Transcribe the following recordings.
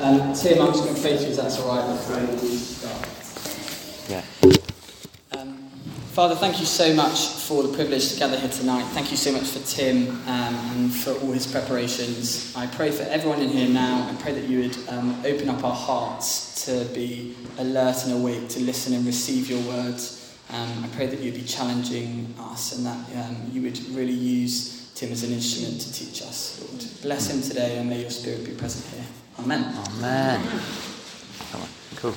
Um, Tim, I'm just going to pray to you, if that's all right, before we start. Yeah. Um, Father, thank you so much for the privilege to gather here tonight. Thank you so much for Tim um, and for all his preparations. I pray for everyone in here now. I pray that you would um, open up our hearts to be alert and awake, to listen and receive your words. Um, I pray that you'd be challenging us and that um, you would really use Tim as an instrument to teach us. Lord, bless him today and may your spirit be present here. Amen. Amen. Come on. Cool.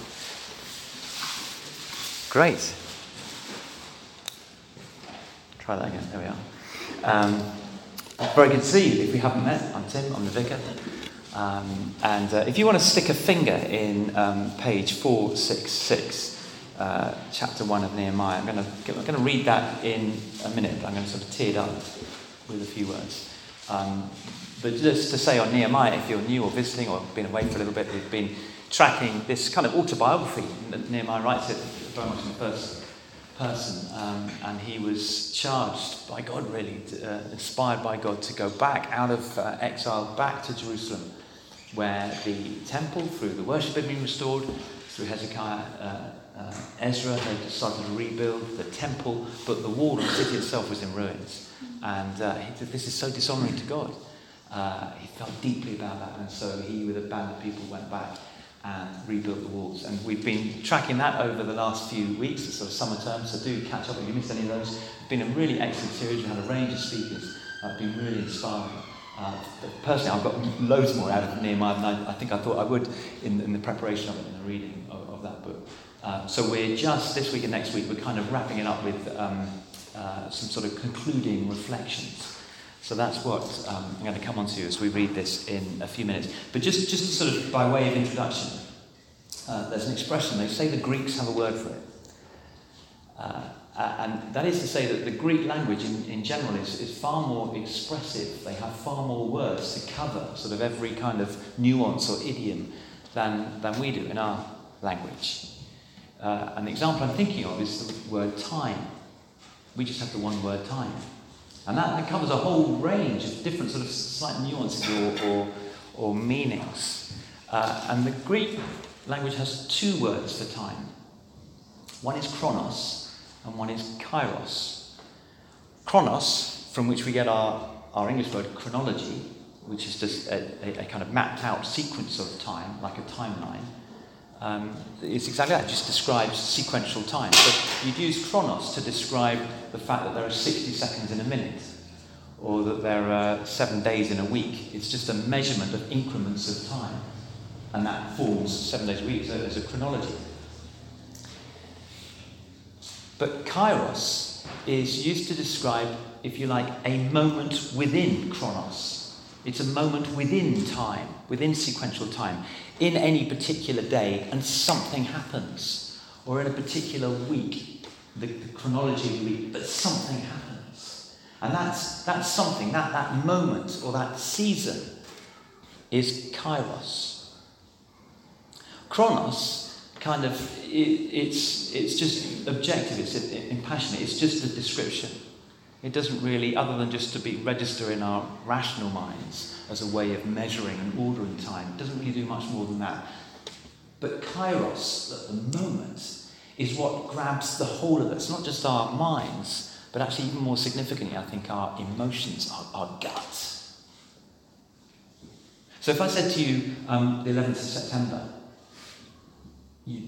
Great. Try that again. There we are. Um, very good to see you. If we haven't met, I'm Tim. I'm the vicar. Um, and uh, if you want to stick a finger in um, page 466, uh, chapter 1 of Nehemiah, I'm going, to, I'm going to read that in a minute. I'm going to sort of tee it up with a few words. Um, but just to say on Nehemiah, if you're new or visiting or been away for a little bit, we've been tracking this kind of autobiography. Nehemiah writes it very much in the first person, um, and he was charged by God, really, to, uh, inspired by God, to go back out of uh, exile, back to Jerusalem, where the temple, through the worship, had been restored, through Hezekiah. Uh, uh, Ezra had started to rebuild the temple, but the wall of the city itself was in ruins. And uh, he said, This is so dishonoring to God. Uh, he felt deeply about that, and so he, with a band of people, went back and rebuilt the walls. And we've been tracking that over the last few weeks, sort of summer term, so do catch up if you missed any of those. It's been a really excellent series. We've had a range of speakers that have been really inspiring. Uh, personally, I've got loads more out of Nehemiah than I, I think I thought I would in, in, the preparation of it, in the reading of, of that book. Uh, so we're just, this week and next week, we're kind of wrapping it up with um, uh, some sort of concluding reflections. So that's what um, I'm going to come on to as we read this in a few minutes. But just, just sort of by way of introduction, uh, there's an expression, they say the Greeks have a word for it. Uh, and that is to say that the Greek language in, in general is, is far more expressive. They have far more words to cover sort of every kind of nuance or idiom than, than we do in our language. Uh, an example I'm thinking of is the word time. We just have the one word time. And that, covers a whole range of different sort of slight nuances or, or, or meanings. Uh, and the Greek language has two words for time. One is chronos and one is kairos. Chronos, from which we get our, our English word chronology, which is just a, a, a kind of mapped out sequence of time, like a timeline. Um, it's exactly that, it just describes sequential time. But you'd use chronos to describe the fact that there are 60 seconds in a minute, or that there are seven days in a week. It's just a measurement of increments of time. And that falls seven days a week as a chronology. But kairos is used to describe, if you like, a moment within chronos. It's a moment within time, within sequential time in any particular day and something happens, or in a particular week, the, the chronology of the week, but something happens. And that's, that's something, that, that moment or that season is kairos. Chronos, kind of, it, it's, it's just objective, it's impassionate, it's just a description. It doesn't really, other than just to be register in our rational minds as a way of measuring and ordering time, it doesn't really do much more than that. But kairos, at the moment, is what grabs the whole of us, not just our minds, but actually even more significantly, I think, our emotions, our, our guts. So if I said to you um, the 11th of September, you,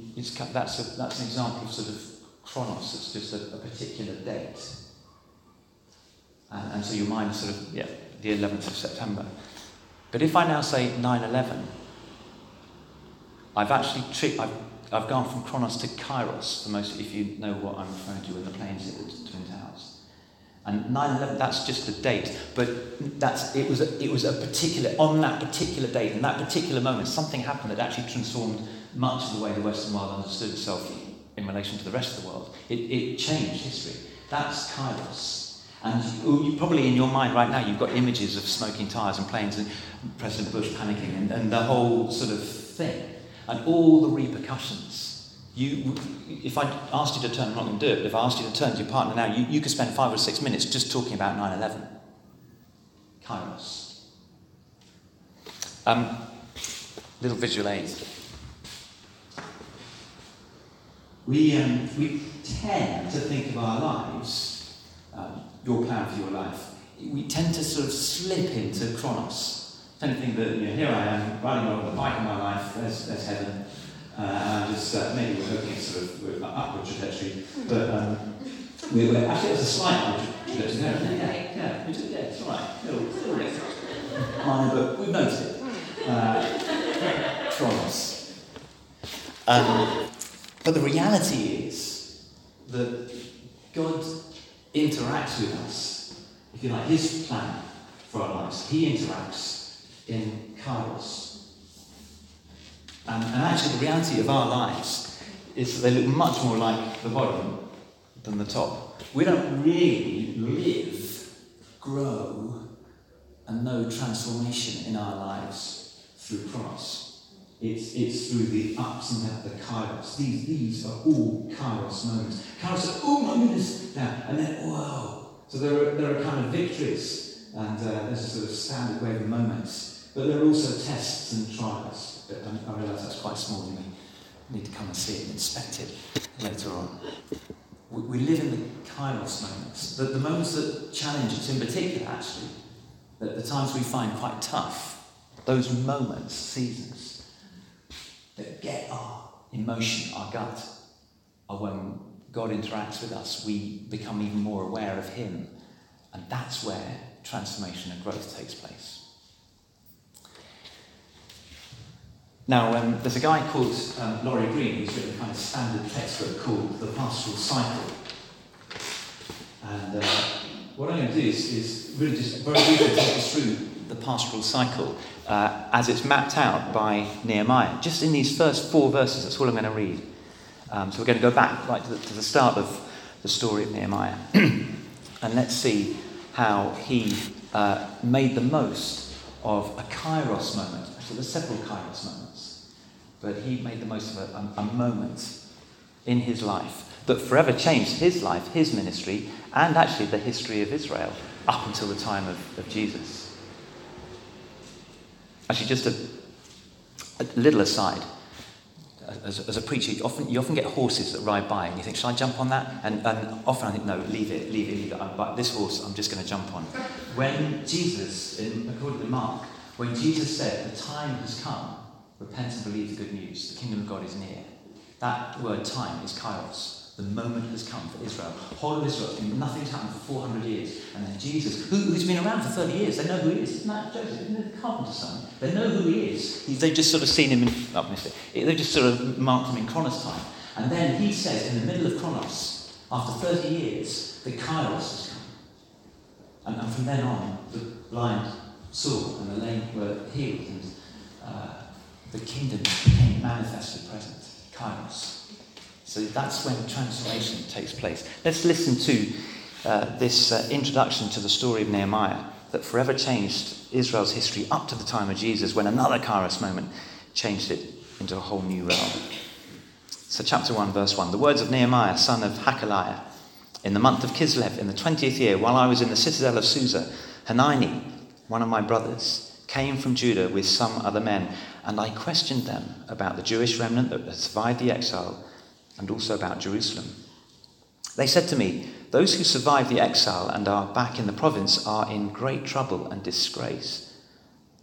that's, a, that's an example of sort of chronos, it's just a, a particular date. And, and so your mind sort of, yeah, the 11th of September. But if I now say 9 11, I've actually I've, I've gone from Chronos to Kairos, the most if you know what I'm referring to when the planes hit the Twin Towers. And 9 11, that's just a date, but that's, it, was a, it was a particular, on that particular date, in that particular moment, something happened that actually transformed much of the way the Western world understood itself in relation to the rest of the world. It, it changed history. That's Kairos. And you, probably in your mind right now, you've got images of smoking tyres and planes and President Bush panicking and, and the whole sort of thing and all the repercussions. You, if I asked you to turn, I'm not going to do it, but if I asked you to turn to your partner now, you, you could spend five or six minutes just talking about 9 11. Kairos. Um, little visual aid. We, um, we tend to think of our lives, um, your plan for your life, we tend to sort of slip into chronos. Tend to think that, you know, here I am, riding along the bike of my life, there's, there's heaven, uh, and just, uh, maybe we're hoping it's sort of we're upward trajectory, but um, we were, actually there's a slight upward trajectory there, yeah, yeah, yeah, yeah, it's all right, little bit minor, but we've noticed it. Uh, chronos. Um, but the reality is that God interacts with us, if you like, His plan for our lives. He interacts in Kairos. And, and actually, the reality of our lives is that they look much more like the bottom than the top. We don't really live, grow, and know transformation in our lives through Chronos. It's, it's through the ups and downs, the kairos. These, these are all kairos moments. Kairos oh my goodness, now, and then, whoa. So there are, there are kind of victories, and uh, there's a sort of standard wave of moments. But there are also tests and trials. But I, I realise that's quite small. You may need to come and see it and inspect it later on. We, we live in the kairos moments, the, the moments that challenge us in particular, actually, the, the times we find quite tough, those moments, seasons that get our emotion, our gut, are when God interacts with us, we become even more aware of Him. And that's where transformation and growth takes place. Now, um, there's a guy called um, Laurie Green who's written a kind of standard textbook called The Pastoral Cycle. And uh, what I'm going to do is, is really just very briefly take us through the pastoral cycle uh, as it's mapped out by Nehemiah. Just in these first four verses, that's all I'm going to read. Um, so we're going to go back right to the, to the start of the story of Nehemiah. and let's see how he uh, made the most of a kairos moment. Actually, there's several kairos moments. But he made the most of a, a, moment in his life that forever changed his life, his ministry, and actually the history of Israel up until the time of, of Jesus. Actually, just a, a little aside. As, as, a preacher, you often, you often get horses that ride by and you think, shall I jump on that? And, and often I think, no, leave it, leave it, leave it. But this horse, I'm just going to jump on. When Jesus, in, according to Mark, when Jesus said, the time has come, repent and believe the good news, the kingdom of God is near, that word time is kairos. The moment has come for Israel. Whole of Israel, nothing's happened for 400 years. And then Jesus, who, has been around for 30 years, they know who he is. Isn't that Joseph? Isn't the carpenter's son? They know who he is. they've just sort of seen him in, oh, missed it. They've just sort of marked him in Chronos time. And then he says, in the middle of Chronos, after 30 years, the Kairos has come. And, and from then on, the blind saw and the lame were healed. And uh, the kingdom became manifestly present. Kairos. So that's when transformation takes place. Let's listen to uh, this uh, introduction to the story of Nehemiah that forever changed Israel's history up to the time of Jesus when another Kairos moment changed it into a whole new realm. So, chapter 1, verse 1 The words of Nehemiah, son of Hakaliah, in the month of Kislev, in the 20th year, while I was in the citadel of Susa, Hanani, one of my brothers, came from Judah with some other men, and I questioned them about the Jewish remnant that had survived the exile and also about Jerusalem. They said to me, Those who survived the exile and are back in the province are in great trouble and disgrace.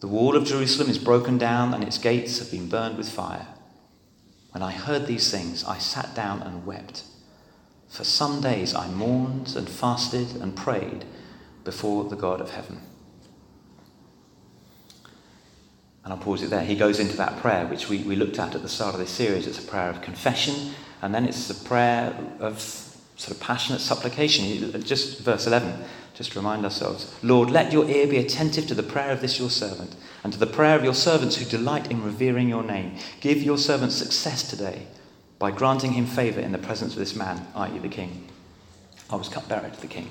The wall of Jerusalem is broken down and its gates have been burned with fire. When I heard these things, I sat down and wept. For some days I mourned and fasted and prayed before the God of heaven. And I'll pause it there. He goes into that prayer, which we, we looked at at the start of this series. It's a prayer of confession and then it's a prayer of sort of passionate supplication. Just verse 11, just to remind ourselves Lord, let your ear be attentive to the prayer of this your servant, and to the prayer of your servants who delight in revering your name. Give your servant success today by granting him favour in the presence of this man, i.e., the king. I was cupbearer to the king.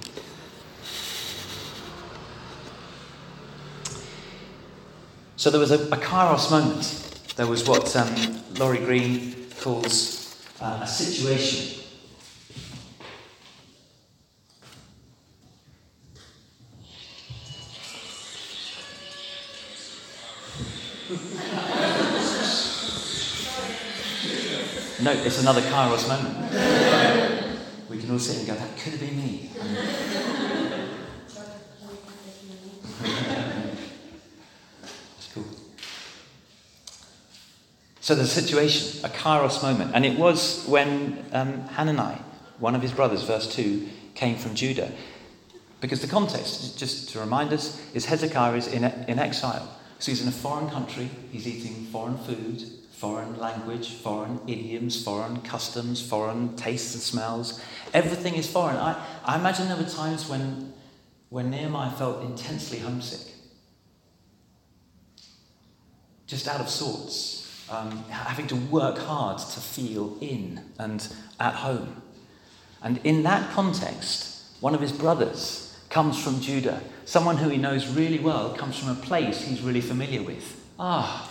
So there was a, a kairos moment. There was what um, Laurie Green calls uh, a situation. no, it's another Kairos moment. we can all sit and go, that could have been me. So the situation, a Kairos moment. And it was when um, Hanani, one of his brothers, verse 2, came from Judah. Because the context, just to remind us, is Hezekiah is in, in exile. So he's in a foreign country, he's eating foreign food, foreign language, foreign idioms, foreign customs, foreign tastes and smells. Everything is foreign. I, I imagine there were times when, when Nehemiah felt intensely homesick, just out of sorts, um, having to work hard to feel in and at home. And in that context, one of his brothers comes from Judah. Someone who he knows really well comes from a place he's really familiar with. Ah.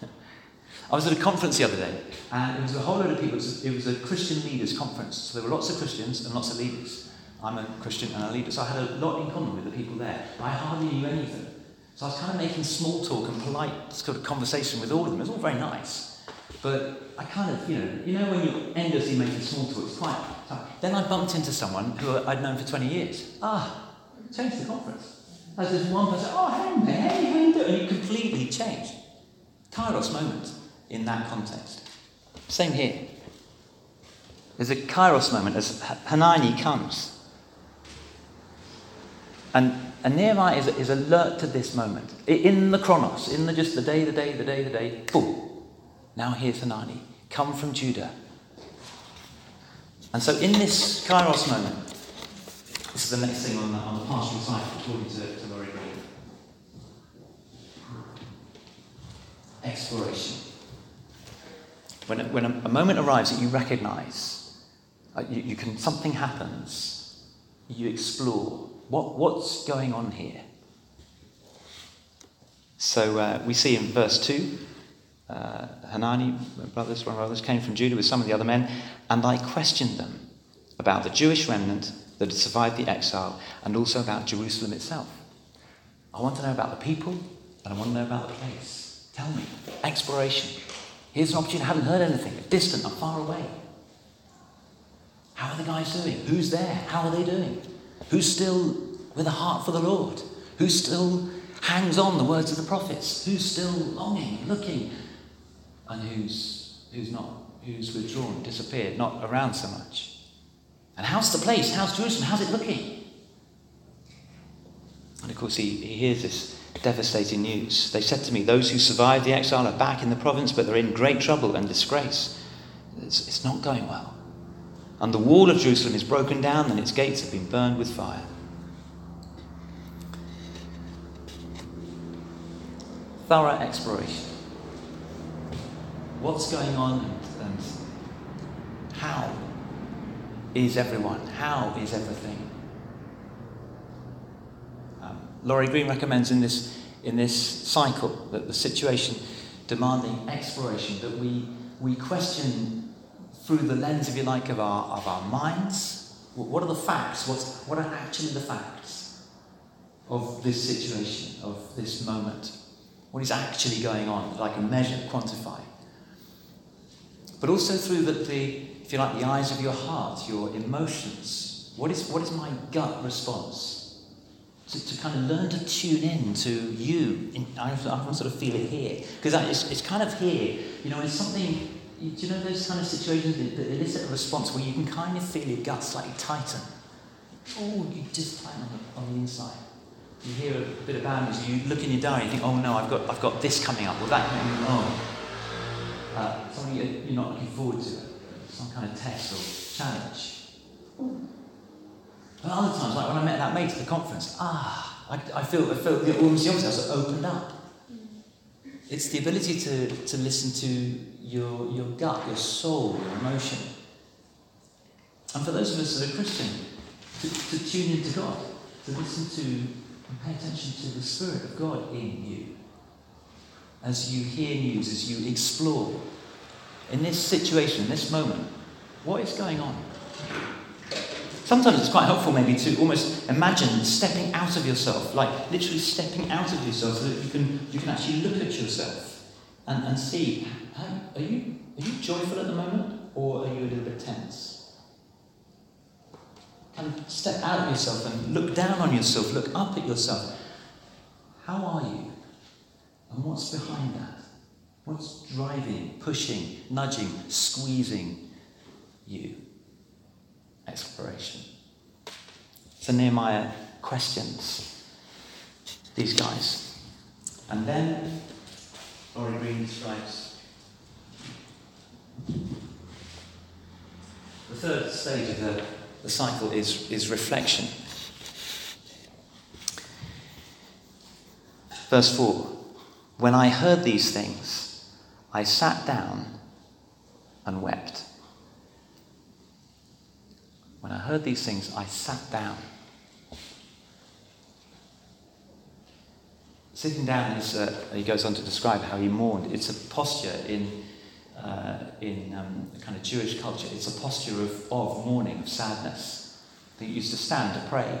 I was at a conference the other day, and it was a whole load of people. It was, a, it was a Christian leaders conference. So there were lots of Christians and lots of leaders. I'm a Christian and a leader, so I had a lot in common with the people there. I hardly knew any of them. So I was kind of making small talk and polite sort of conversation with all of them. It was all very nice. But I kind of, you know, you know when you're endlessly making small talk, it's quite Then I bumped into someone who I'd known for 20 years. Ah, changed the conference. As there's one person, oh, hey, hey, how you doing? And you completely changed. Kairos moment in that context. Same here. There's a Kairos moment as Hanani comes. And, and Nehemiah is, is alert to this moment. In the chronos, in the just the day, the day, the day, the day, boom. Now here's Hanani, come from Judah. And so in this Kairos moment, this is the next thing on the, on the pastoral side, according to, to Laurie Green. Exploration. When, when a, a, moment arrives that you recognize, uh, you, you, can, something happens, you explore. What, what's going on here? So uh, we see in verse 2 uh, Hanani, brothers, one of brothers, came from Judah with some of the other men, and I questioned them about the Jewish remnant that had survived the exile, and also about Jerusalem itself. I want to know about the people, and I want to know about the place. Tell me. Exploration. Here's an opportunity. I haven't heard anything. Distant. I'm far away. How are the guys doing? Who's there? How are they doing? Who's still with a heart for the Lord? Who still hangs on the words of the prophets? Who's still longing, looking? And who's, who's not? Who's withdrawn, disappeared, not around so much? And how's the place? How's Jerusalem? How's it looking? And of course, he, he hears this devastating news. They said to me, Those who survived the exile are back in the province, but they're in great trouble and disgrace. It's, it's not going well. And the wall of Jerusalem is broken down, and its gates have been burned with fire. Thorough exploration. What's going on and, and how is everyone? How is everything? Um, Laurie Green recommends in this, in this cycle that the situation demanding exploration, that we, we question through the lens, if you like, of our, of our minds. What are the facts? What's, what are actually the facts of this situation, of this moment? What is actually going on that I can measure, quantify? But also through the, the if you like, the eyes of your heart, your emotions. What is, what is my gut response? To, to kind of learn to tune in to you. In, I, I sort of feel it here. Because it's, it's kind of here. You know, it's something, do you know those kind of situations that, that elicit a response where you can kind of feel your gut slightly tighten? Oh, you just tighten on the, on the inside. You hear a bit of bad news, you look in your diary, you think, oh no, I've got, I've got this coming up, or that coming up. Oh. Uh, something you're not looking forward to some kind of test or challenge. But other times, like when I met that mate at the conference, ah, I, I feel, I feel the, almost the opposite. I opened up. It's the ability to, to listen to your, your gut, your soul, your emotion. And for those of us that are Christian, to, to tune into God, to listen to and pay attention to the Spirit of God in you. As you hear news, as you explore in this situation, this moment, what is going on? Sometimes it's quite helpful, maybe, to almost imagine stepping out of yourself, like literally stepping out of yourself, so that you can you can actually look at yourself and, and see, are you are you joyful at the moment? or are you a little bit tense? Kind of step out of yourself and look down on yourself, look up at yourself. How are you? And what's behind that? What's driving, pushing, nudging, squeezing you? Exploration. So Nehemiah questions these guys. And then Laurie Green describes the third stage of the, the cycle is, is reflection. Verse 4 When I heard these things, I sat down and wept. When I heard these things, I sat down Sitting down is, uh, he goes on to describe how he mourned. It's a posture in, uh, in um, kind of Jewish culture, it's a posture of, of mourning, of sadness. They used to stand to pray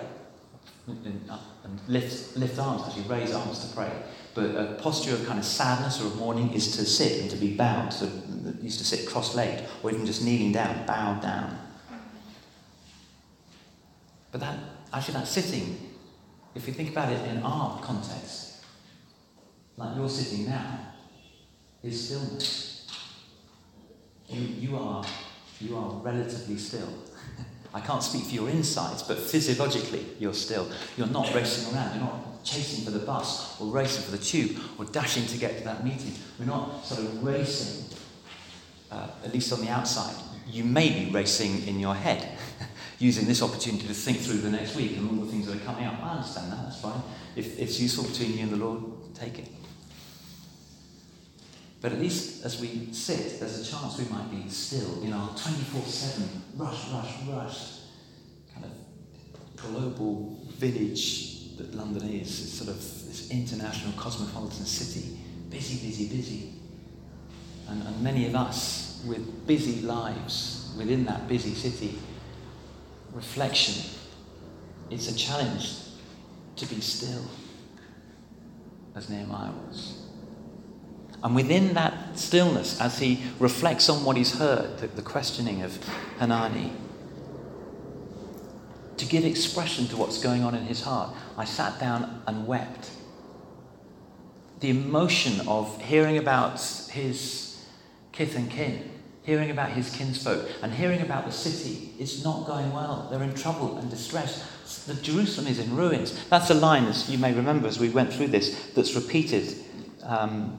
and, uh, and lift, lift arms, actually raise arms to pray. But a posture of kind of sadness or of mourning is to sit and to be bowed. So used to sit cross-legged or even just kneeling down, bowed down. But that, actually that sitting, if you think about it in our context, like you're sitting now, is stillness. You, you, are, you are relatively still. I can't speak for your insides, but physiologically, you're still. You're not racing around. You're not chasing for the bus or racing for the tube or dashing to get to that meeting. We're not sort of racing, uh, at least on the outside. You may be racing in your head, using this opportunity to think through the next week and all the things that are coming up. I understand that, that's fine. If it's useful between you and the Lord, take it. But at least as we sit, there's a chance we might be still in our 24 7 rush, rush, rush kind of global village that London is. It's sort of this international cosmopolitan city, busy, busy, busy. And, and many of us with busy lives within that busy city, reflection, it's a challenge to be still, as Nehemiah was. And within that stillness, as he reflects on what he's heard, the, the questioning of Hanani, to give expression to what's going on in his heart, I sat down and wept. The emotion of hearing about his kith and kin, hearing about his kinsfolk, and hearing about the city is not going well. They're in trouble and distress. The Jerusalem is in ruins. That's a line, as you may remember, as we went through this, that's repeated um,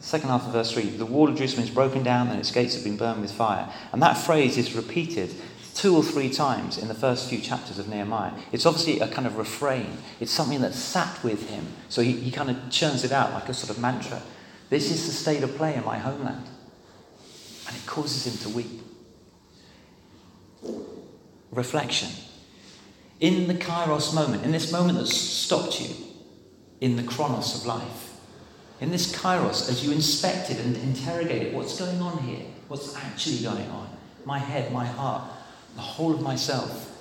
second half of verse 3 the wall of Jerusalem is broken down and its gates have been burned with fire. And that phrase is repeated two or three times in the first few chapters of Nehemiah. It's obviously a kind of refrain, it's something that sat with him. So he, he kind of churns it out like a sort of mantra. This is the state of play in my homeland. And it causes him to weep. Reflection. In the kairos moment, in this moment that stopped you in the chronos of life, in this kairos, as you inspect it and interrogate it, what's going on here? What's actually going on? My head, my heart, the whole of myself.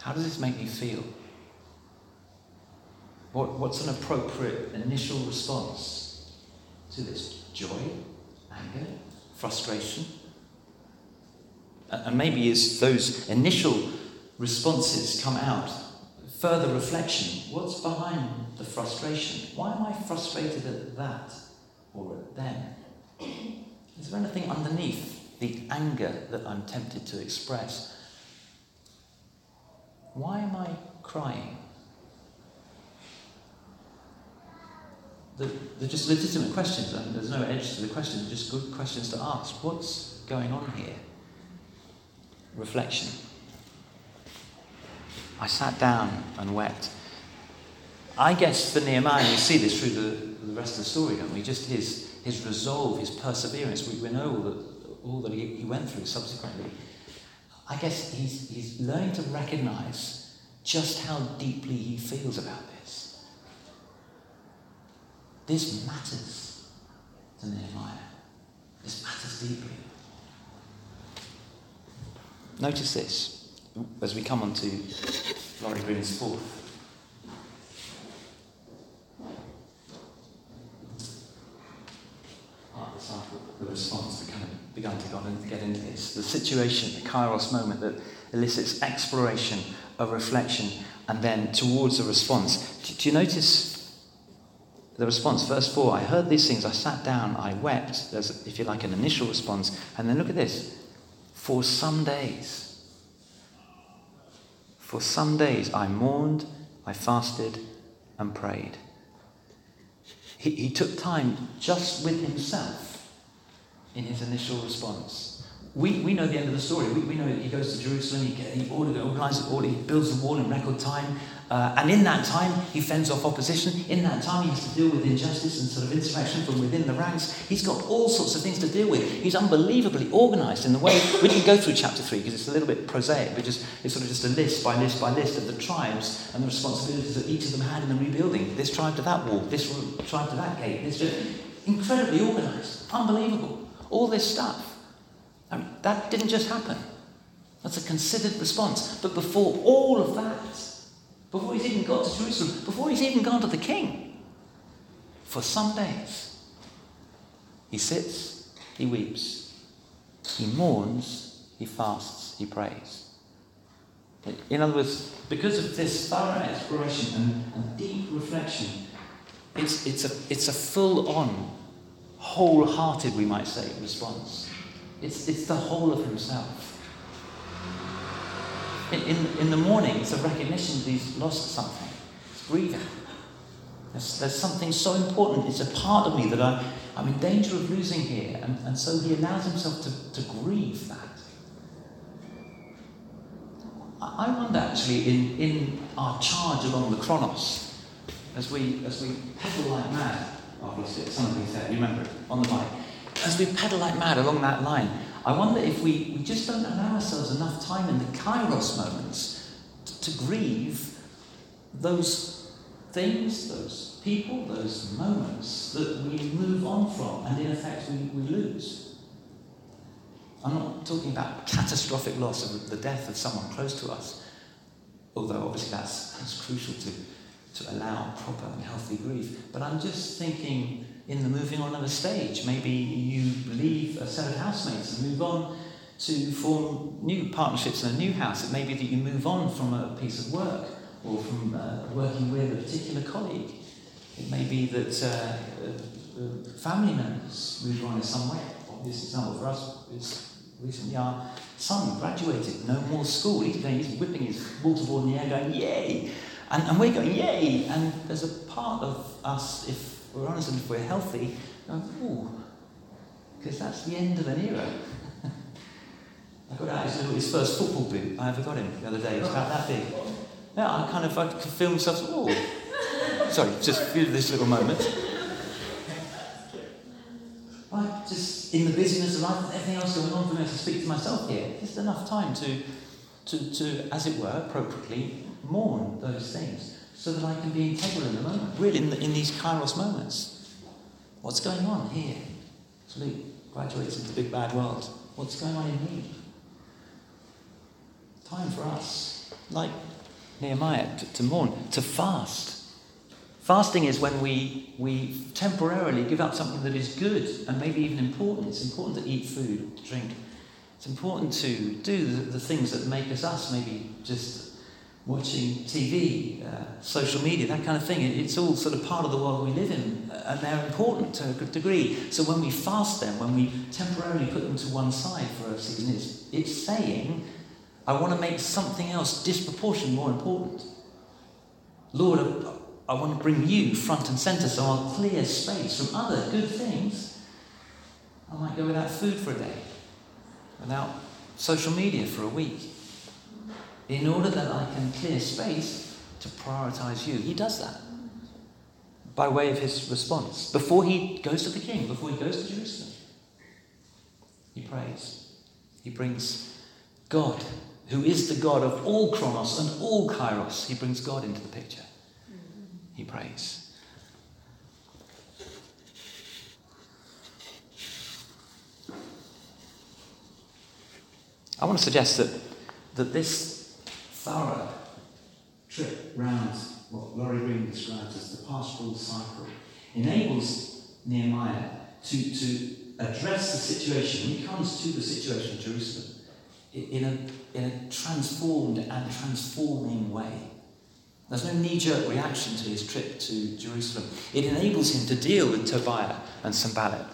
How does this make me feel? What, what's an appropriate initial response to this? Joy, anger, frustration? And maybe as those initial responses come out, further reflection what's behind the frustration? Why am I frustrated at that or at them? Is there anything underneath the anger that I'm tempted to express? Why am I crying? They're, they're just legitimate questions, and there's no edge to the questions, just good questions to ask. What's going on here? Reflection. I sat down and wept. I guess for Nehemiah, we see this through the, the rest of the story, don't we? Just his, his resolve, his perseverance. We, we know all that, all that he, he went through subsequently. I guess he's, he's learning to recognize just how deeply he feels about this. This matters to Nehemiah. This matters deeply. Notice this as we come on to Laurie Green's fourth. the response that kind of begun to, get into this. The situation, the kairos moment that elicits exploration, a reflection, and then towards a response. Do you notice the response? Verse 4 I heard these things, I sat down, I wept. There's, if you like, an initial response. And then look at this for some days. For some days I mourned, I fasted, and prayed. He, he took time just with himself in his initial response. We, we know the end of the story. We, we know he goes to Jerusalem, he, he organizes it all, he builds the wall in record time. Uh, and in that time, he fends off opposition. In that time, he has to deal with injustice and sort of insurrection from within the ranks. He's got all sorts of things to deal with. He's unbelievably organized in the way. We didn't go through chapter 3 because it's a little bit prosaic, but just, it's sort of just a list by list by list of the tribes and the responsibilities that each of them had in the rebuilding. This tribe to that wall, this tribe to that gate. This incredibly organized. Unbelievable. All this stuff. I mean, that didn't just happen. That's a considered response. But before all of that, before he's even got to Jerusalem, before he's even gone to the king, for some days, he sits, he weeps, he mourns, he fasts, he prays. In other words, because of this thorough exploration and, and deep reflection, it's, it's, a, it's a full on, wholehearted, we might say, response. It's, it's the whole of himself. In, in, the mourning, it's a recognition that he's lost something. It's grieving. There's, there's something so important. It's a part of me that I, I'm in danger of losing here. And, and so he allows himself to, to grieve that. I wonder actually in, in our charge along the Chronos, as we, as we pedal like mad, obviously, somebody said, you remember it, on the bike, as we pedal like mad along that line, I wonder if we, we just don't allow ourselves enough time in the kairos moments to, to grieve those things, those people, those moments that we move on from and in effect we, we lose. I'm not talking about catastrophic loss of the death of someone close to us, although obviously that's, that's crucial to, to allow proper and healthy grief. But I'm just thinking in the moving on of a stage. Maybe you leave a set of housemates and move on to form new partnerships in a new house. It may be that you move on from a piece of work or from uh, working with a particular colleague. It may be that uh, uh, family members move on in some way. Obvious example for us is recently our son graduated, no more school. He's, going, he's whipping his mortarboard in the air going, yay! And, and we're going, yay! And there's a part of us, if we're honest and if we're healthy, because that's the end of an era. I got out his, first football boot. I ever got him the other day. It was about that big. Yeah, I kind of I could feel myself. Oh, sorry, just this little moment. Right, just in the busyness of life, everything else going on for me to speak to myself here, just enough time to, to, to, as it were, appropriately mourn those things so that I can be integral in the moment, really in, the, in these kairos moments. What's going on here? So Luke graduates into the big bad world. What's going on in me? Time for us, like Nehemiah, to, to mourn, to fast. Fasting is when we, we temporarily give up something that is good and maybe even important. It's important to eat food, drink. It's important to do the, the things that make us us, maybe just watching TV, uh, social media, that kind of thing. It, it's all sort of part of the world we live in, uh, and they're important to a good degree. So when we fast them, when we temporarily put them to one side for a season, it's, it's saying, I want to make something else disproportionately more important. Lord, I, I want to bring you front and centre so I'll clear space from other good things. I might go without food for a day, without social media for a week in order that I can clear space to prioritize you. He does that by way of his response. Before he goes to the king, before he goes to Jerusalem, he prays. He brings God, who is the God of all chronos and all kairos, he brings God into the picture. He prays. I want to suggest that, that this thorough trip round what Laurie Green describes as the pastoral cycle enables Nehemiah to, to address the situation, when he comes to the situation of Jerusalem, in a, in a transformed and transforming way. There's no knee jerk reaction to his trip to Jerusalem. It enables him to deal with Tobiah and Sanballat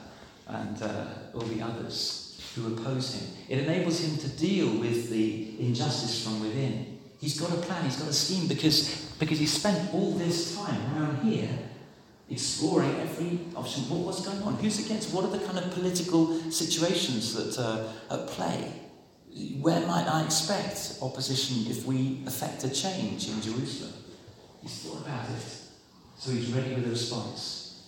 and uh, all the others who oppose him. It enables him to deal with the injustice from within. He's got a plan, he's got a scheme because, because he spent all this time around here exploring every option. What, what's going on? Who's against? What are the kind of political situations that are at play? Where might I expect opposition if we effect a change in Jerusalem? He's thought about it, so he's ready with a response.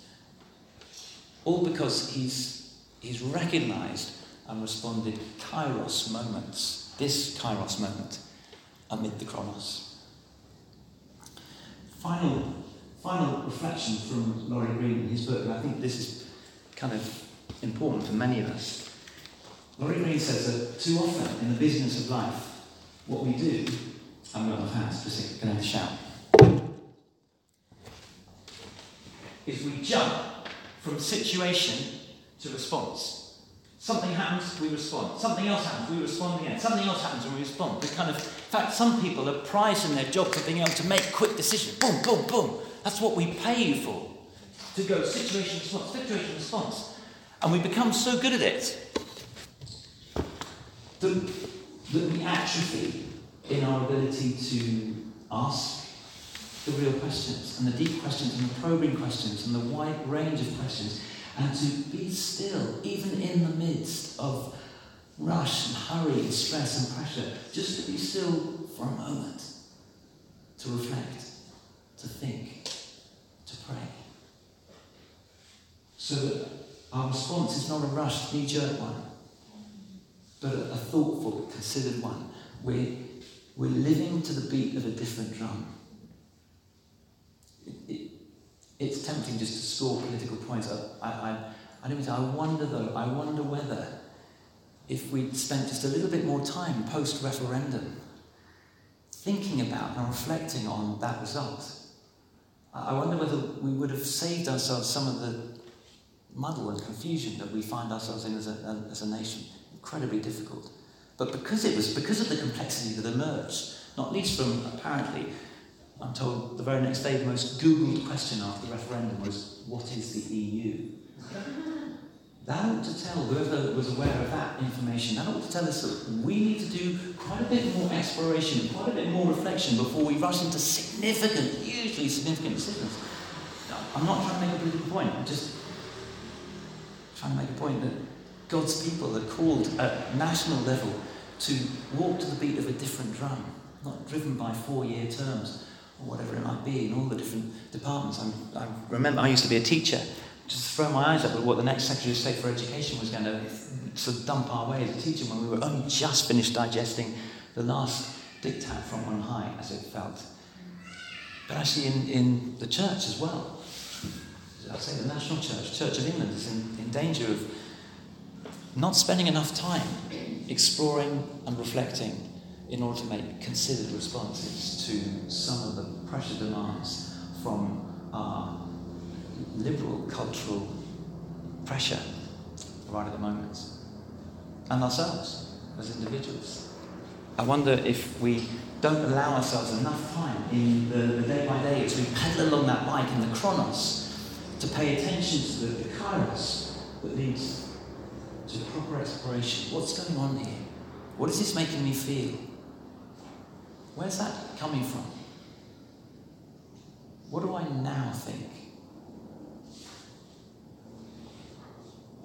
All because he's, he's recognized and responded kairos moments, this kairos moment, amid the chronos. Final, final reflection from Laurie Green in his book, and I think this is kind of important for many of us. Laurie Green says that too often in the business of life, what we do, I'm going to have just going to shout, is we jump from situation to response. Something happens, we respond. Something else happens, we respond again. Something else happens, and we respond. We kind of, in fact, some people are prized in their job for being able to make quick decisions. Boom, boom, boom. That's what we pay you for. To go situation, response, situation, response. And we become so good at it that, that we atrophy in our ability to ask the real questions and the deep questions and the probing questions and the wide range of questions and to be still, even in the midst of rush and hurry and stress and pressure, just to be still for a moment, to reflect, to think, to pray. So that our response is not a rushed, knee jerk one, but a, thoughtful, considered one. We're, we're living to the beat of a different drum. It, it, it's tempting just to score political points. I, I, I, don't mean to, I wonder though, I wonder whether if we'd spent just a little bit more time post referendum thinking about and reflecting on that result, I wonder whether we would have saved ourselves some of the muddle and confusion that we find ourselves in as a, as a nation. Incredibly difficult. But because it was because of the complexity that emerged, not least from apparently I'm told the very next day the most Googled question after the referendum was, What is the EU? That ought to tell whoever was aware of that information, that ought to tell us that we need to do quite a bit more exploration, quite a bit more reflection before we rush into significant, hugely significant decisions. I'm not trying to make a political point, I'm just trying to make a point that God's people are called at national level to walk to the beat of a different drum, not driven by four year terms or whatever it might be in all the different departments. I'm, i remember I used to be a teacher, just throw my eyes up at what the next Secretary of State for Education was going to sort of dump our way as a teacher when we were only just finished digesting the last diktat from on high, as it felt. But actually, in, in the church as well, I'd say the national church, Church of England, is in, in danger of not spending enough time exploring and reflecting in order to make considered responses to some of the pressure demands from our liberal cultural pressure right at the moment, and ourselves as individuals. I wonder if we don't allow ourselves enough time in the, the day by day as we pedal along that bike in the chronos to pay attention to the, the kairos that leads to proper exploration. What's going on here? What is this making me feel? Where's that coming from? What do I now think?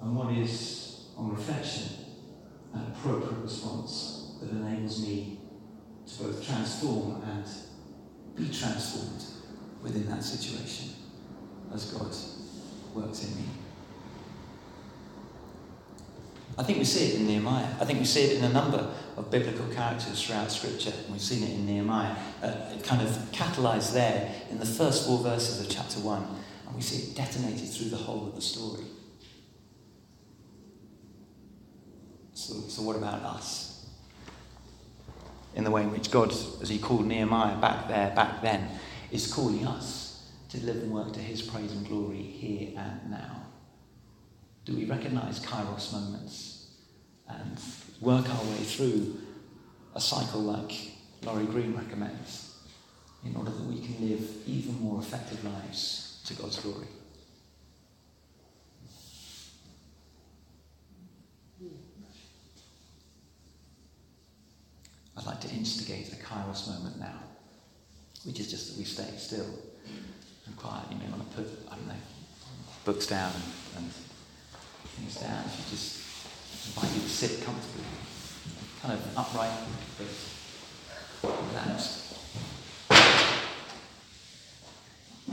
And what is, on reflection, an appropriate response that enables me to both transform and be transformed within that situation as God works in me? I think we see it in Nehemiah. I think we see it in a number of biblical characters throughout Scripture. And we've seen it in Nehemiah. Uh, it kind of catalysed there in the first four verses of chapter 1. And we see it detonated through the whole of the story. So, so what about us? In the way in which God, as he called Nehemiah back there, back then, is calling us to live and work to his praise and glory here and now Do we recognize kairos moments and work our way through a cycle like Laurie Green recommends in order that we can live even more effective lives to God's glory? I'd like to instigate a kairos moment now, which is just that we stay still and quiet. You may want to put, I don't know, books down and things down. If you just invite you to sit comfortably, kind of upright but relaxed.